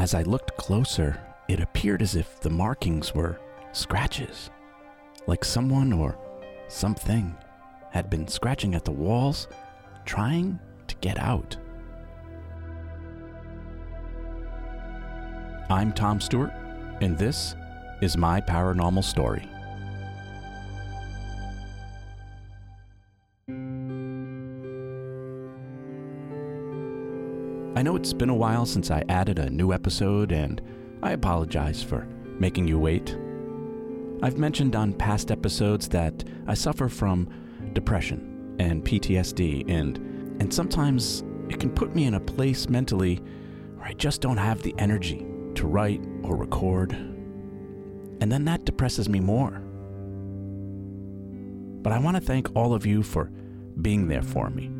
as I looked closer, it appeared as if the markings were scratches, like someone or something had been scratching at the walls, trying to get out. I'm Tom Stewart, and this is my paranormal story. I know it's been a while since I added a new episode, and I apologize for making you wait. I've mentioned on past episodes that I suffer from depression and PTSD, and, and sometimes it can put me in a place mentally where I just don't have the energy to write or record. And then that depresses me more. But I want to thank all of you for being there for me.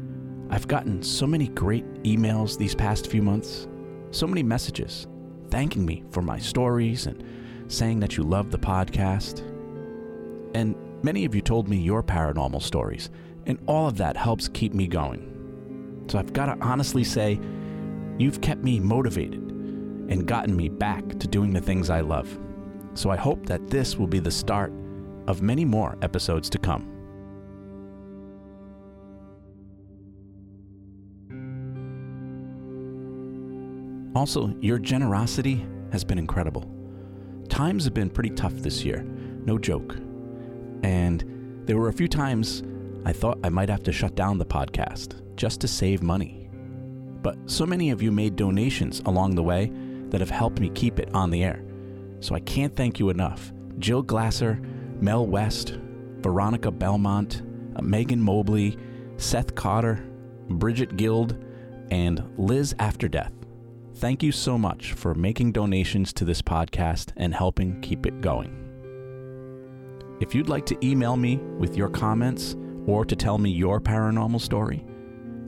I've gotten so many great emails these past few months, so many messages thanking me for my stories and saying that you love the podcast. And many of you told me your paranormal stories, and all of that helps keep me going. So I've got to honestly say, you've kept me motivated and gotten me back to doing the things I love. So I hope that this will be the start of many more episodes to come. Also, your generosity has been incredible. Times have been pretty tough this year, no joke. And there were a few times I thought I might have to shut down the podcast just to save money. But so many of you made donations along the way that have helped me keep it on the air. So I can't thank you enough. Jill Glasser, Mel West, Veronica Belmont, uh, Megan Mobley, Seth Cotter, Bridget Guild, and Liz After Death. Thank you so much for making donations to this podcast and helping keep it going. If you'd like to email me with your comments or to tell me your paranormal story,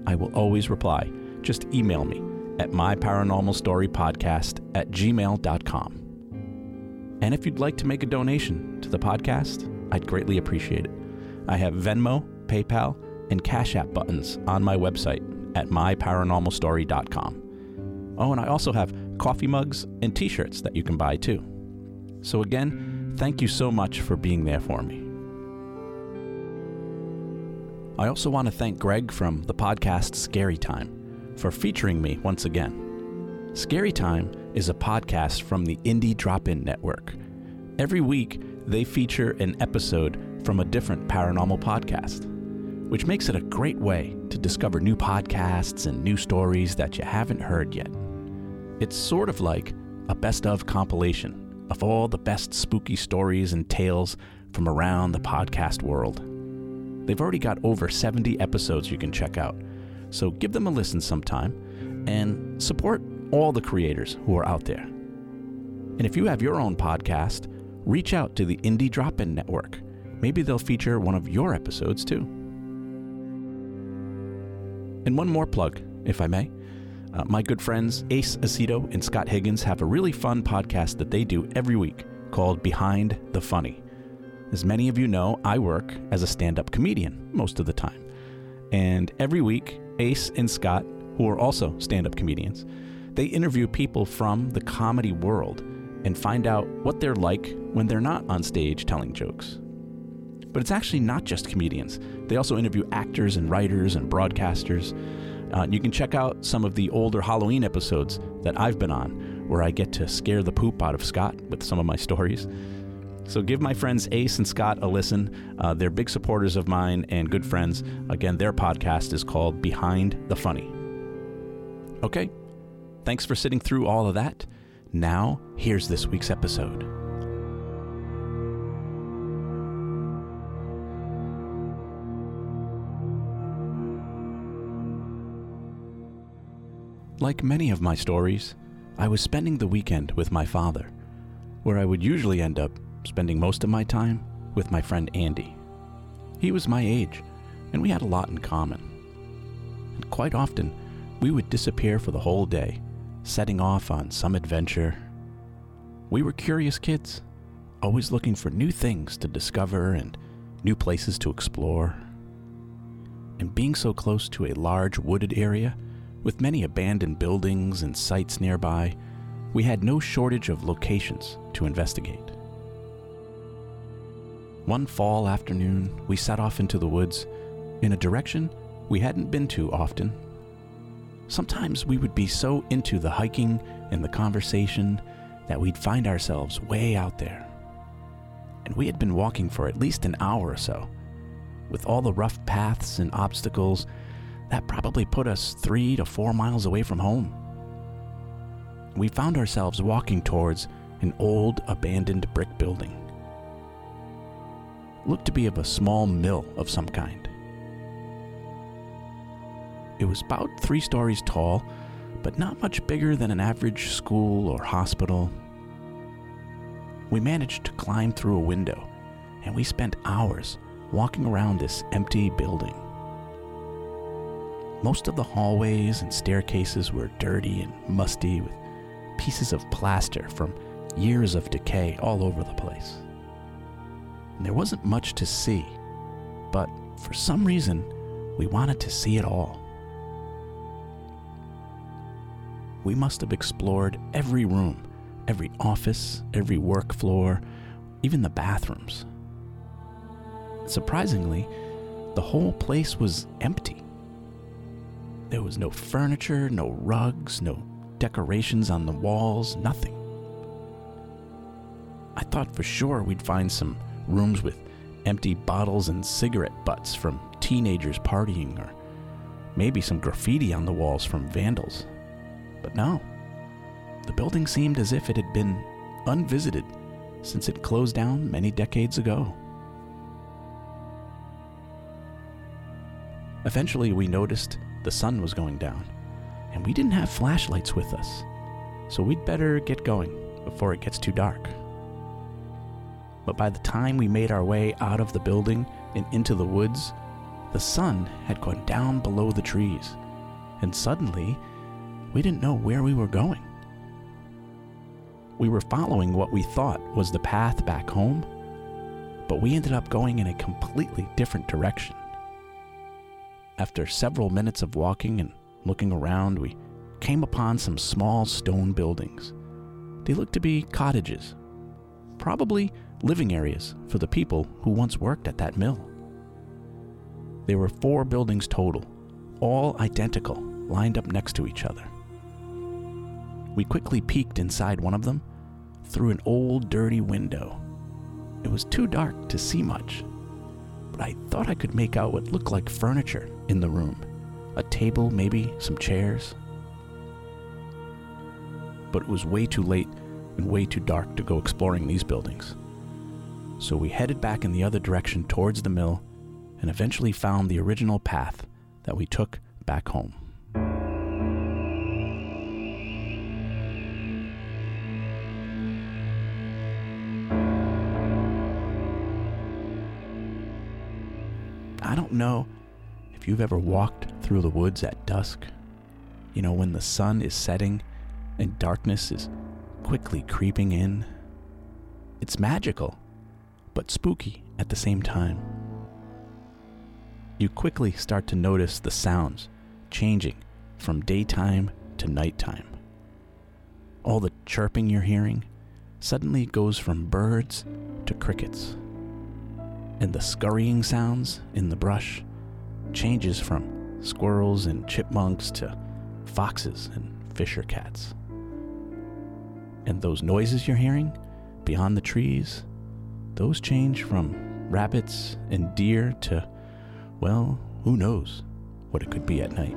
I will always reply. Just email me at myparanormalstorypodcast at gmail.com. And if you'd like to make a donation to the podcast, I'd greatly appreciate it. I have Venmo, PayPal, and Cash App buttons on my website at myparanormalstory.com. Oh, and I also have coffee mugs and t shirts that you can buy too. So, again, thank you so much for being there for me. I also want to thank Greg from the podcast Scary Time for featuring me once again. Scary Time is a podcast from the Indie Drop In Network. Every week, they feature an episode from a different paranormal podcast, which makes it a great way to discover new podcasts and new stories that you haven't heard yet. It's sort of like a best of compilation of all the best spooky stories and tales from around the podcast world. They've already got over 70 episodes you can check out, so give them a listen sometime and support all the creators who are out there. And if you have your own podcast, reach out to the Indie Drop In Network. Maybe they'll feature one of your episodes too. And one more plug, if I may. Uh, my good friends Ace Aceto and Scott Higgins have a really fun podcast that they do every week called Behind the Funny. As many of you know, I work as a stand up comedian most of the time. And every week, Ace and Scott, who are also stand up comedians, they interview people from the comedy world and find out what they're like when they're not on stage telling jokes. But it's actually not just comedians, they also interview actors and writers and broadcasters. Uh, you can check out some of the older Halloween episodes that I've been on, where I get to scare the poop out of Scott with some of my stories. So give my friends Ace and Scott a listen. Uh, they're big supporters of mine and good friends. Again, their podcast is called Behind the Funny. Okay, thanks for sitting through all of that. Now, here's this week's episode. Like many of my stories, I was spending the weekend with my father, where I would usually end up spending most of my time with my friend Andy. He was my age, and we had a lot in common. And quite often, we would disappear for the whole day, setting off on some adventure. We were curious kids, always looking for new things to discover and new places to explore. And being so close to a large wooded area with many abandoned buildings and sites nearby, we had no shortage of locations to investigate. One fall afternoon, we set off into the woods in a direction we hadn't been to often. Sometimes we would be so into the hiking and the conversation that we'd find ourselves way out there. And we had been walking for at least an hour or so. With all the rough paths and obstacles, that probably put us three to four miles away from home. We found ourselves walking towards an old abandoned brick building. Looked to be of a small mill of some kind. It was about three stories tall, but not much bigger than an average school or hospital. We managed to climb through a window, and we spent hours walking around this empty building. Most of the hallways and staircases were dirty and musty with pieces of plaster from years of decay all over the place. And there wasn't much to see, but for some reason, we wanted to see it all. We must have explored every room, every office, every work floor, even the bathrooms. Surprisingly, the whole place was empty. There was no furniture, no rugs, no decorations on the walls, nothing. I thought for sure we'd find some rooms with empty bottles and cigarette butts from teenagers partying, or maybe some graffiti on the walls from vandals. But no. The building seemed as if it had been unvisited since it closed down many decades ago. Eventually, we noticed the sun was going down, and we didn't have flashlights with us, so we'd better get going before it gets too dark. But by the time we made our way out of the building and into the woods, the sun had gone down below the trees, and suddenly we didn't know where we were going. We were following what we thought was the path back home, but we ended up going in a completely different direction. After several minutes of walking and looking around, we came upon some small stone buildings. They looked to be cottages, probably living areas for the people who once worked at that mill. There were four buildings total, all identical, lined up next to each other. We quickly peeked inside one of them through an old, dirty window. It was too dark to see much, but I thought I could make out what looked like furniture in the room a table, maybe some chairs. But it was way too late and way too dark to go exploring these buildings. So we headed back in the other direction towards the mill and eventually found the original path that we took back home. I don't know if you've ever walked through the woods at dusk. You know, when the sun is setting and darkness is quickly creeping in. It's magical, but spooky at the same time. You quickly start to notice the sounds changing from daytime to nighttime. All the chirping you're hearing suddenly goes from birds to crickets and the scurrying sounds in the brush changes from squirrels and chipmunks to foxes and fisher cats. And those noises you're hearing beyond the trees, those change from rabbits and deer to, well, who knows what it could be at night.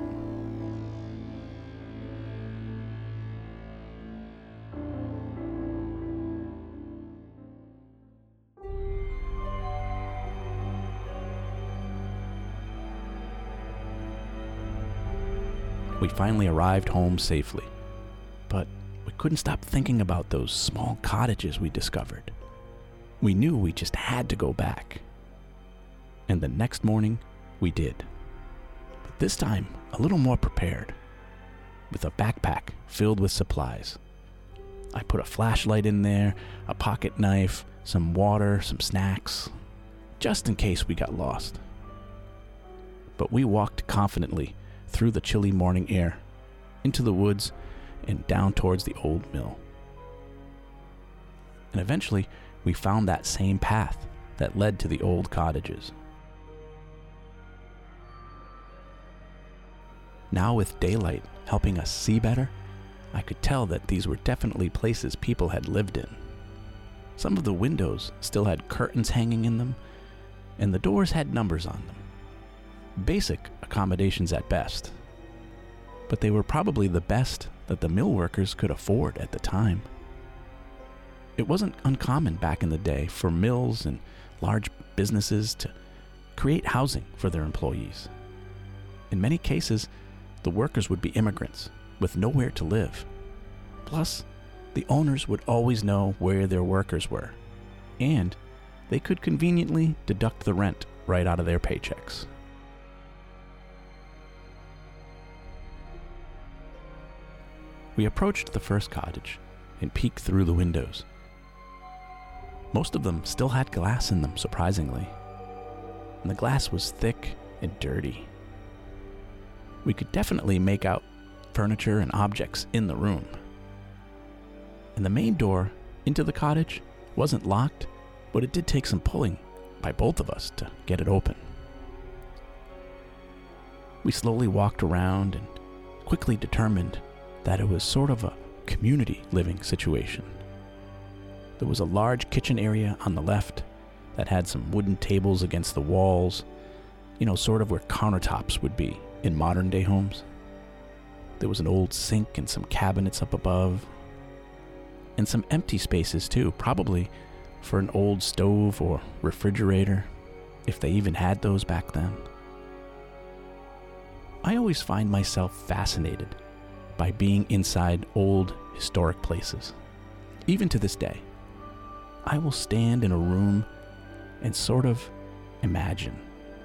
Finally arrived home safely, but we couldn't stop thinking about those small cottages we discovered. We knew we just had to go back. And the next morning, we did. But this time, a little more prepared, with a backpack filled with supplies. I put a flashlight in there, a pocket knife, some water, some snacks, just in case we got lost. But we walked confidently through the chilly morning air, into the woods, and down towards the old mill. and eventually we found that same path that led to the old cottages. Now, with daylight helping us see better, I could tell that these were definitely places people had lived in. Some of the windows still had curtains hanging in them, and the doors had numbers on them. Basic accommodations at best. But they were probably the best that the mill workers could afford at the time. It wasn't uncommon back in the day for mills and large businesses to create housing for their employees. In many cases, the workers would be immigrants with nowhere to live. Plus, the owners would always know where their workers were, and they could conveniently deduct the rent right out of their paychecks. We approached the first cottage and peeked through the windows. Most of them still had glass in them, surprisingly, and the glass was thick and dirty. We could definitely make out furniture and objects in the room. And the main door into the cottage wasn't locked, but it did take some pulling by both of us to get it open. We slowly walked around and quickly determined that it was sort of a community living situation. There was a large kitchen area on the left that had some wooden tables against the walls, you know, sort of where countertops would be in modern day homes. There was an old sink and some cabinets up above, and some empty spaces too, probably for an old stove or refrigerator, if they even had those back then. I always find myself fascinated by being inside old historic places. Even to this day, I will stand in a room and sort of imagine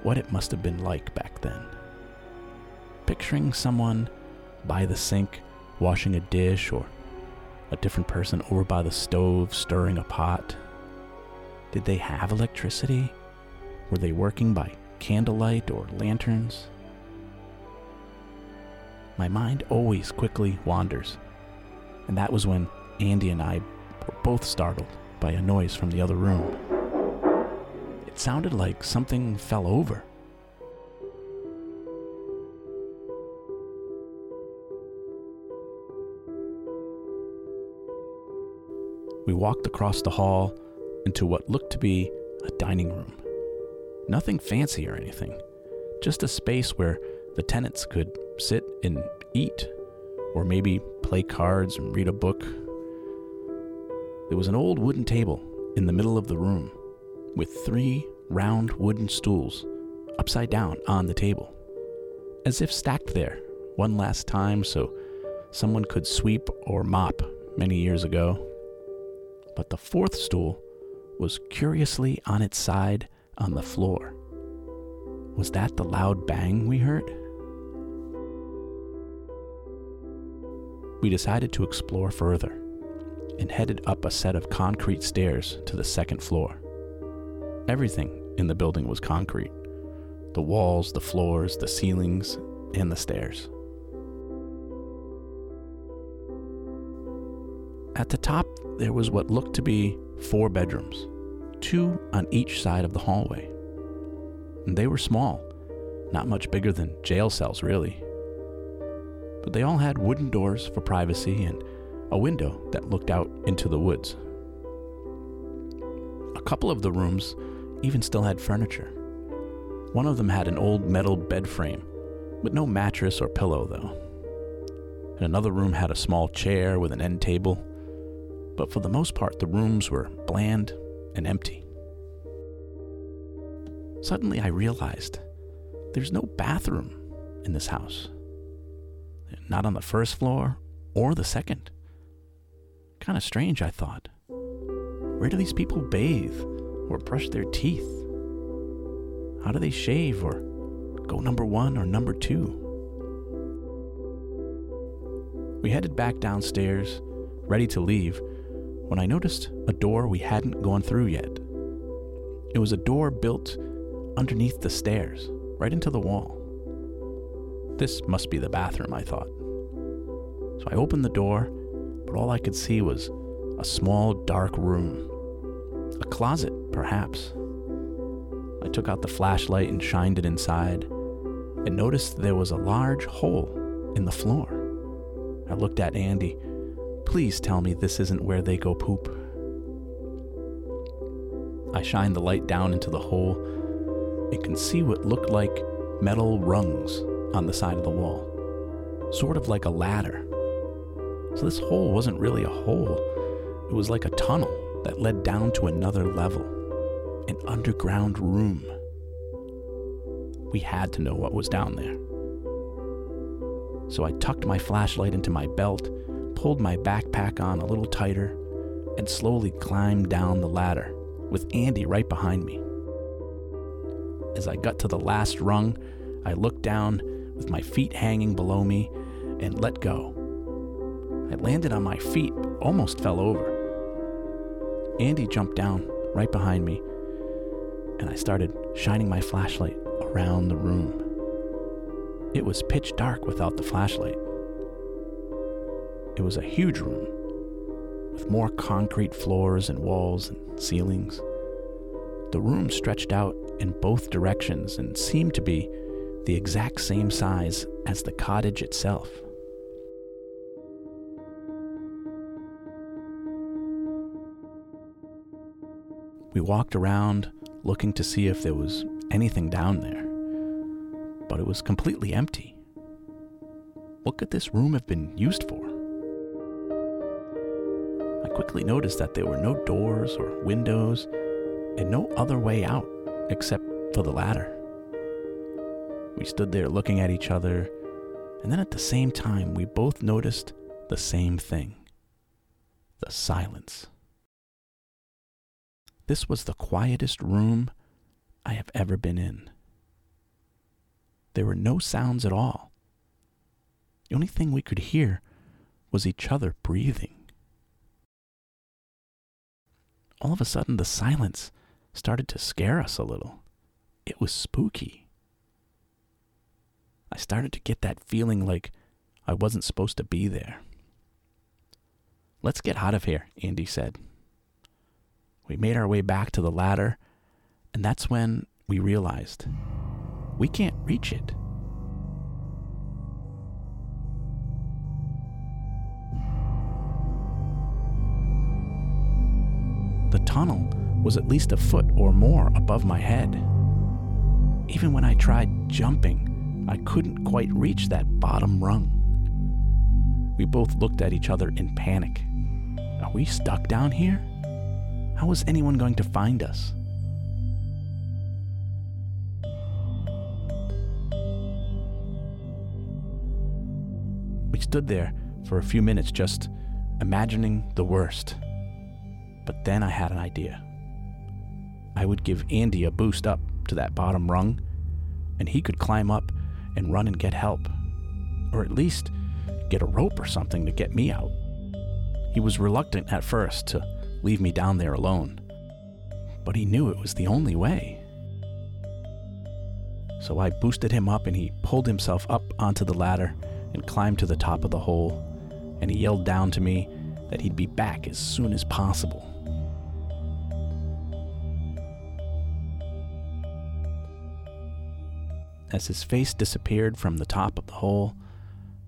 what it must have been like back then. Picturing someone by the sink washing a dish or a different person over by the stove stirring a pot. Did they have electricity? Were they working by candlelight or lanterns? My mind always quickly wanders, and that was when Andy and I were both startled by a noise from the other room. It sounded like something fell over. We walked across the hall into what looked to be a dining room. Nothing fancy or anything, just a space where the tenants could sit and eat, or maybe play cards and read a book. There was an old wooden table in the middle of the room with three round wooden stools upside down on the table, as if stacked there one last time so someone could sweep or mop many years ago but the fourth stool was curiously on its side on the floor. Was that the loud bang we heard? We decided to explore further and headed up a set of concrete stairs to the second floor. Everything in the building was concrete the walls, the floors, the ceilings, and the stairs. At the top, there was what looked to be four bedrooms, two on each side of the hallway. And they were small, not much bigger than jail cells, really. But they all had wooden doors for privacy and a window that looked out into the woods. A couple of the rooms even still had furniture. One of them had an old metal bed frame, with no mattress or pillow, though. And another room had a small chair with an end table but for the most part, the rooms were bland and empty. Suddenly, I realized there's no bathroom in this house. Not on the first floor or the second. Kind of strange, I thought. Where do these people bathe or brush their teeth? How do they shave or go number one or number two? We headed back downstairs, ready to leave, when I noticed a door we hadn't gone through yet. It was a door built underneath the stairs, right into the wall. This must be the bathroom, I thought. So I opened the door, but all I could see was a small, dark room. A closet, perhaps. I took out the flashlight and shined it inside, and noticed there was a large hole in the floor. I looked at Andy. Please tell me this isn't where they go poop. I shined the light down into the hole and could see what looked like metal rungs on the side of the wall, sort of like a ladder. So this hole wasn't really a hole, it was like a tunnel that led down to another level, an underground room. We had to know what was down there. So I tucked my flashlight into my belt, pulled my backpack on a little tighter, and slowly climbed down the ladder with Andy right behind me. As I got to the last rung, I looked down with my feet hanging below me and let go. I landed on my feet, almost fell over. Andy jumped down right behind me, and I started shining my flashlight around the room. It was pitch dark without the flashlight. It was a huge room with more concrete floors and walls and ceilings. The room stretched out in both directions and seemed to be the exact same size as the cottage itself. We walked around looking to see if there was anything down there, but it was completely empty. What could this room have been used for? I quickly noticed that there were no doors or windows and no other way out except for the ladder. We stood there looking at each other, and then at the same time, we both noticed the same thing the silence. This was the quietest room I have ever been in. There were no sounds at all. The only thing we could hear was each other breathing. All of a sudden, the silence started to scare us a little. It was spooky. I started to get that feeling like I wasn't supposed to be there. Let's get out of here, Andy said. We made our way back to the ladder, and that's when we realized we can't reach it. The tunnel was at least a foot or more above my head. Even when I tried jumping, I couldn't quite reach that bottom rung. We both looked at each other in panic. Are we stuck down here? How was anyone going to find us? We stood there for a few minutes just imagining the worst. But then I had an idea. I would give Andy a boost up to that bottom rung, and he could climb up and run and get help. Or at least get a rope or something to get me out. He was reluctant at first to leave me down there alone. But he knew it was the only way. So I boosted him up and he pulled himself up onto the ladder and climbed to the top of the hole. And he yelled down to me that he'd be back as soon as possible. As his face disappeared from the top of the hole,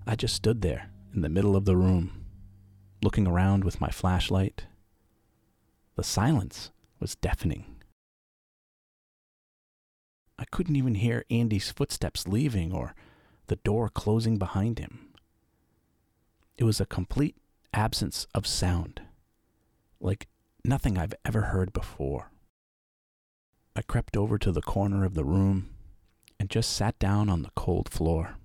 I just stood there in the middle of the room, looking around with my flashlight the silence was deafening. I couldn't even hear Andy's footsteps leaving or the door closing behind him. It was a complete absence of sound, like nothing I've ever heard before. I crept over to the corner of the room and just sat down on the cold floor.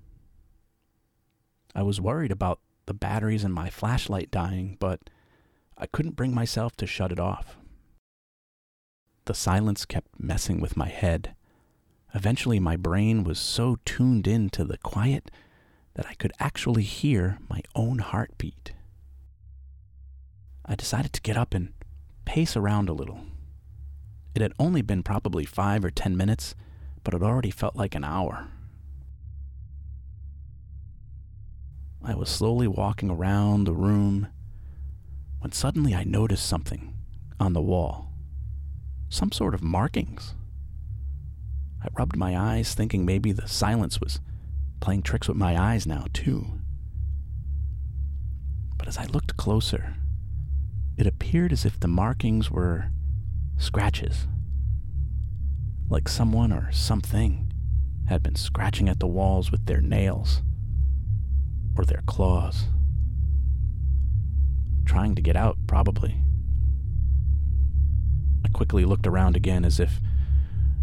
I was worried about the batteries in my flashlight dying, but I couldn't bring myself to shut it off. The silence kept messing with my head. Eventually, my brain was so tuned in to the quiet that I could actually hear my own heartbeat. I decided to get up and pace around a little. It had only been probably five or ten minutes, but it already felt like an hour. I was slowly walking around the room, when suddenly I noticed something on the wall. Some sort of markings. I rubbed my eyes, thinking maybe the silence was playing tricks with my eyes now, too. But as I looked closer, it appeared as if the markings were scratches. Like someone or something had been scratching at the walls with their nails or their claws. Trying to get out, probably. I quickly looked around again as if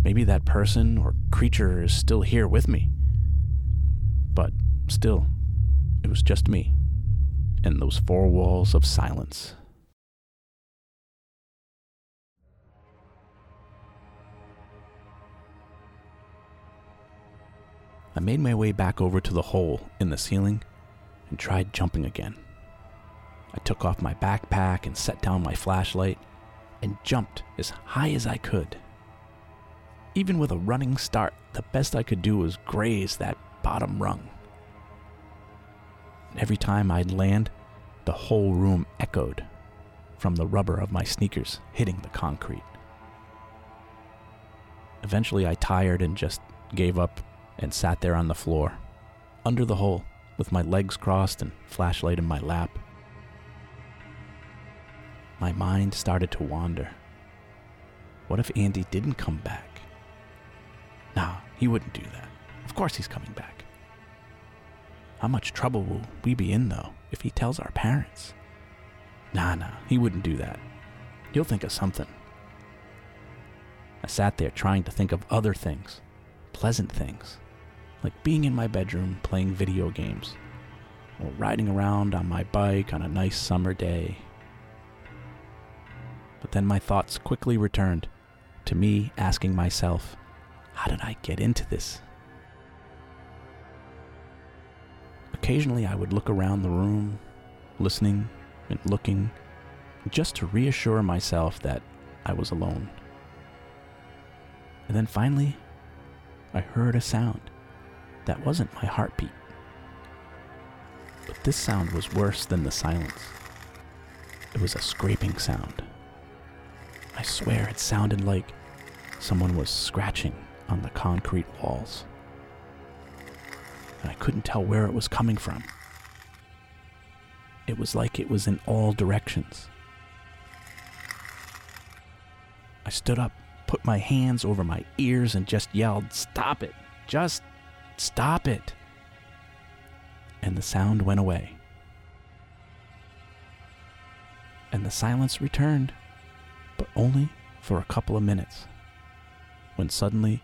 maybe that person or creature is still here with me. But still, it was just me and those four walls of silence. I made my way back over to the hole in the ceiling and tried jumping again. I took off my backpack and set down my flashlight and jumped as high as I could. Even with a running start, the best I could do was graze that bottom rung. Every time I'd land, the whole room echoed from the rubber of my sneakers hitting the concrete. Eventually, I tired and just gave up and sat there on the floor, under the hole, with my legs crossed and flashlight in my lap. My mind started to wander. What if Andy didn't come back? Nah, he wouldn't do that. Of course he's coming back. How much trouble will we be in, though, if he tells our parents? Nah, nah, he wouldn't do that. He'll think of something. I sat there trying to think of other things, pleasant things like being in my bedroom playing video games, or riding around on my bike on a nice summer day. But then my thoughts quickly returned to me asking myself, how did I get into this? Occasionally, I would look around the room, listening and looking, just to reassure myself that I was alone. And then finally, I heard a sound. That wasn't my heartbeat. But this sound was worse than the silence. It was a scraping sound. I swear it sounded like someone was scratching on the concrete walls. And I couldn't tell where it was coming from. It was like it was in all directions. I stood up, put my hands over my ears, and just yelled, Stop it! Just Stop it! And the sound went away. And the silence returned, but only for a couple of minutes, when suddenly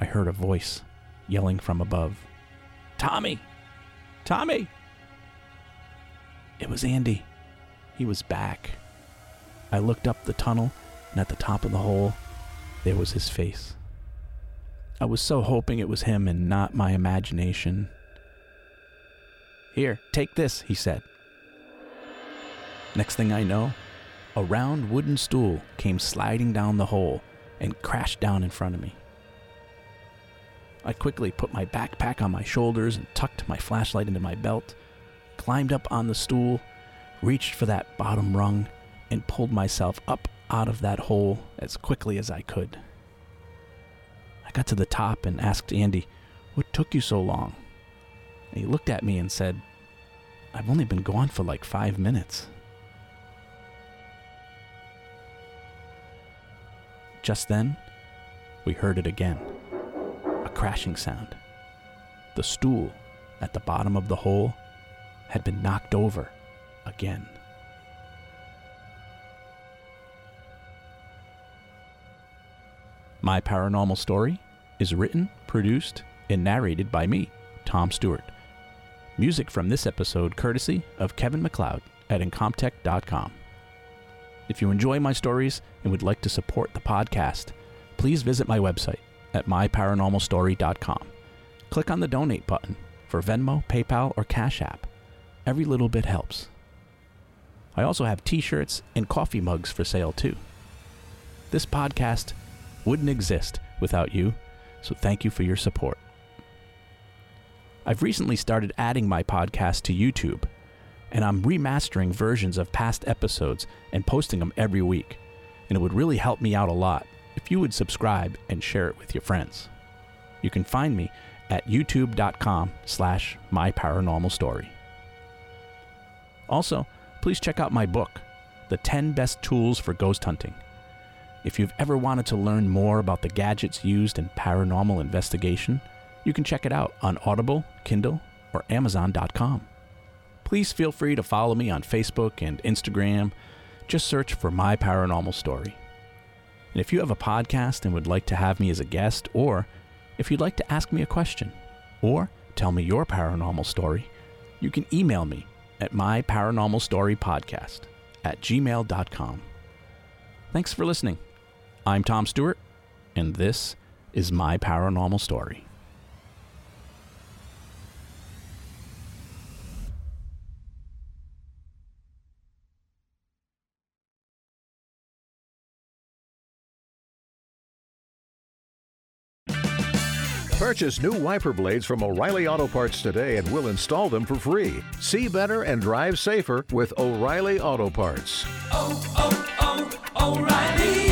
I heard a voice yelling from above Tommy! Tommy! It was Andy. He was back. I looked up the tunnel, and at the top of the hole, there was his face. I was so hoping it was him and not my imagination. Here, take this, he said. Next thing I know, a round wooden stool came sliding down the hole and crashed down in front of me. I quickly put my backpack on my shoulders and tucked my flashlight into my belt, climbed up on the stool, reached for that bottom rung, and pulled myself up out of that hole as quickly as I could. Got to the top and asked Andy, What took you so long? He looked at me and said, I've only been gone for like five minutes. Just then, we heard it again a crashing sound. The stool at the bottom of the hole had been knocked over again. My Paranormal Story is written, produced, and narrated by me, Tom Stewart. Music from this episode courtesy of Kevin MacLeod at Incompetech.com. If you enjoy my stories and would like to support the podcast, please visit my website at myparanormalstory.com. Click on the donate button for Venmo, PayPal, or Cash App. Every little bit helps. I also have t shirts and coffee mugs for sale too. This podcast wouldn't exist without you, so thank you for your support. I've recently started adding my podcast to YouTube, and I'm remastering versions of past episodes and posting them every week. And it would really help me out a lot if you would subscribe and share it with your friends. You can find me at youtube.com slash myparanormalstory. Also, please check out my book, The 10 Best Tools for Ghost Hunting. If you've ever wanted to learn more about the gadgets used in paranormal investigation, you can check it out on Audible, Kindle, or Amazon.com. Please feel free to follow me on Facebook and Instagram. Just search for My Paranormal Story. And if you have a podcast and would like to have me as a guest, or if you'd like to ask me a question, or tell me your paranormal story, you can email me at myparanormalstorypodcast at gmail.com. Thanks for listening. I'm Tom Stewart, and this is My Paranormal Story. Purchase new wiper blades from O'Reilly Auto Parts today and we'll install them for free. See better and drive safer with O'Reilly Auto Parts. oh, oh, oh, O'Reilly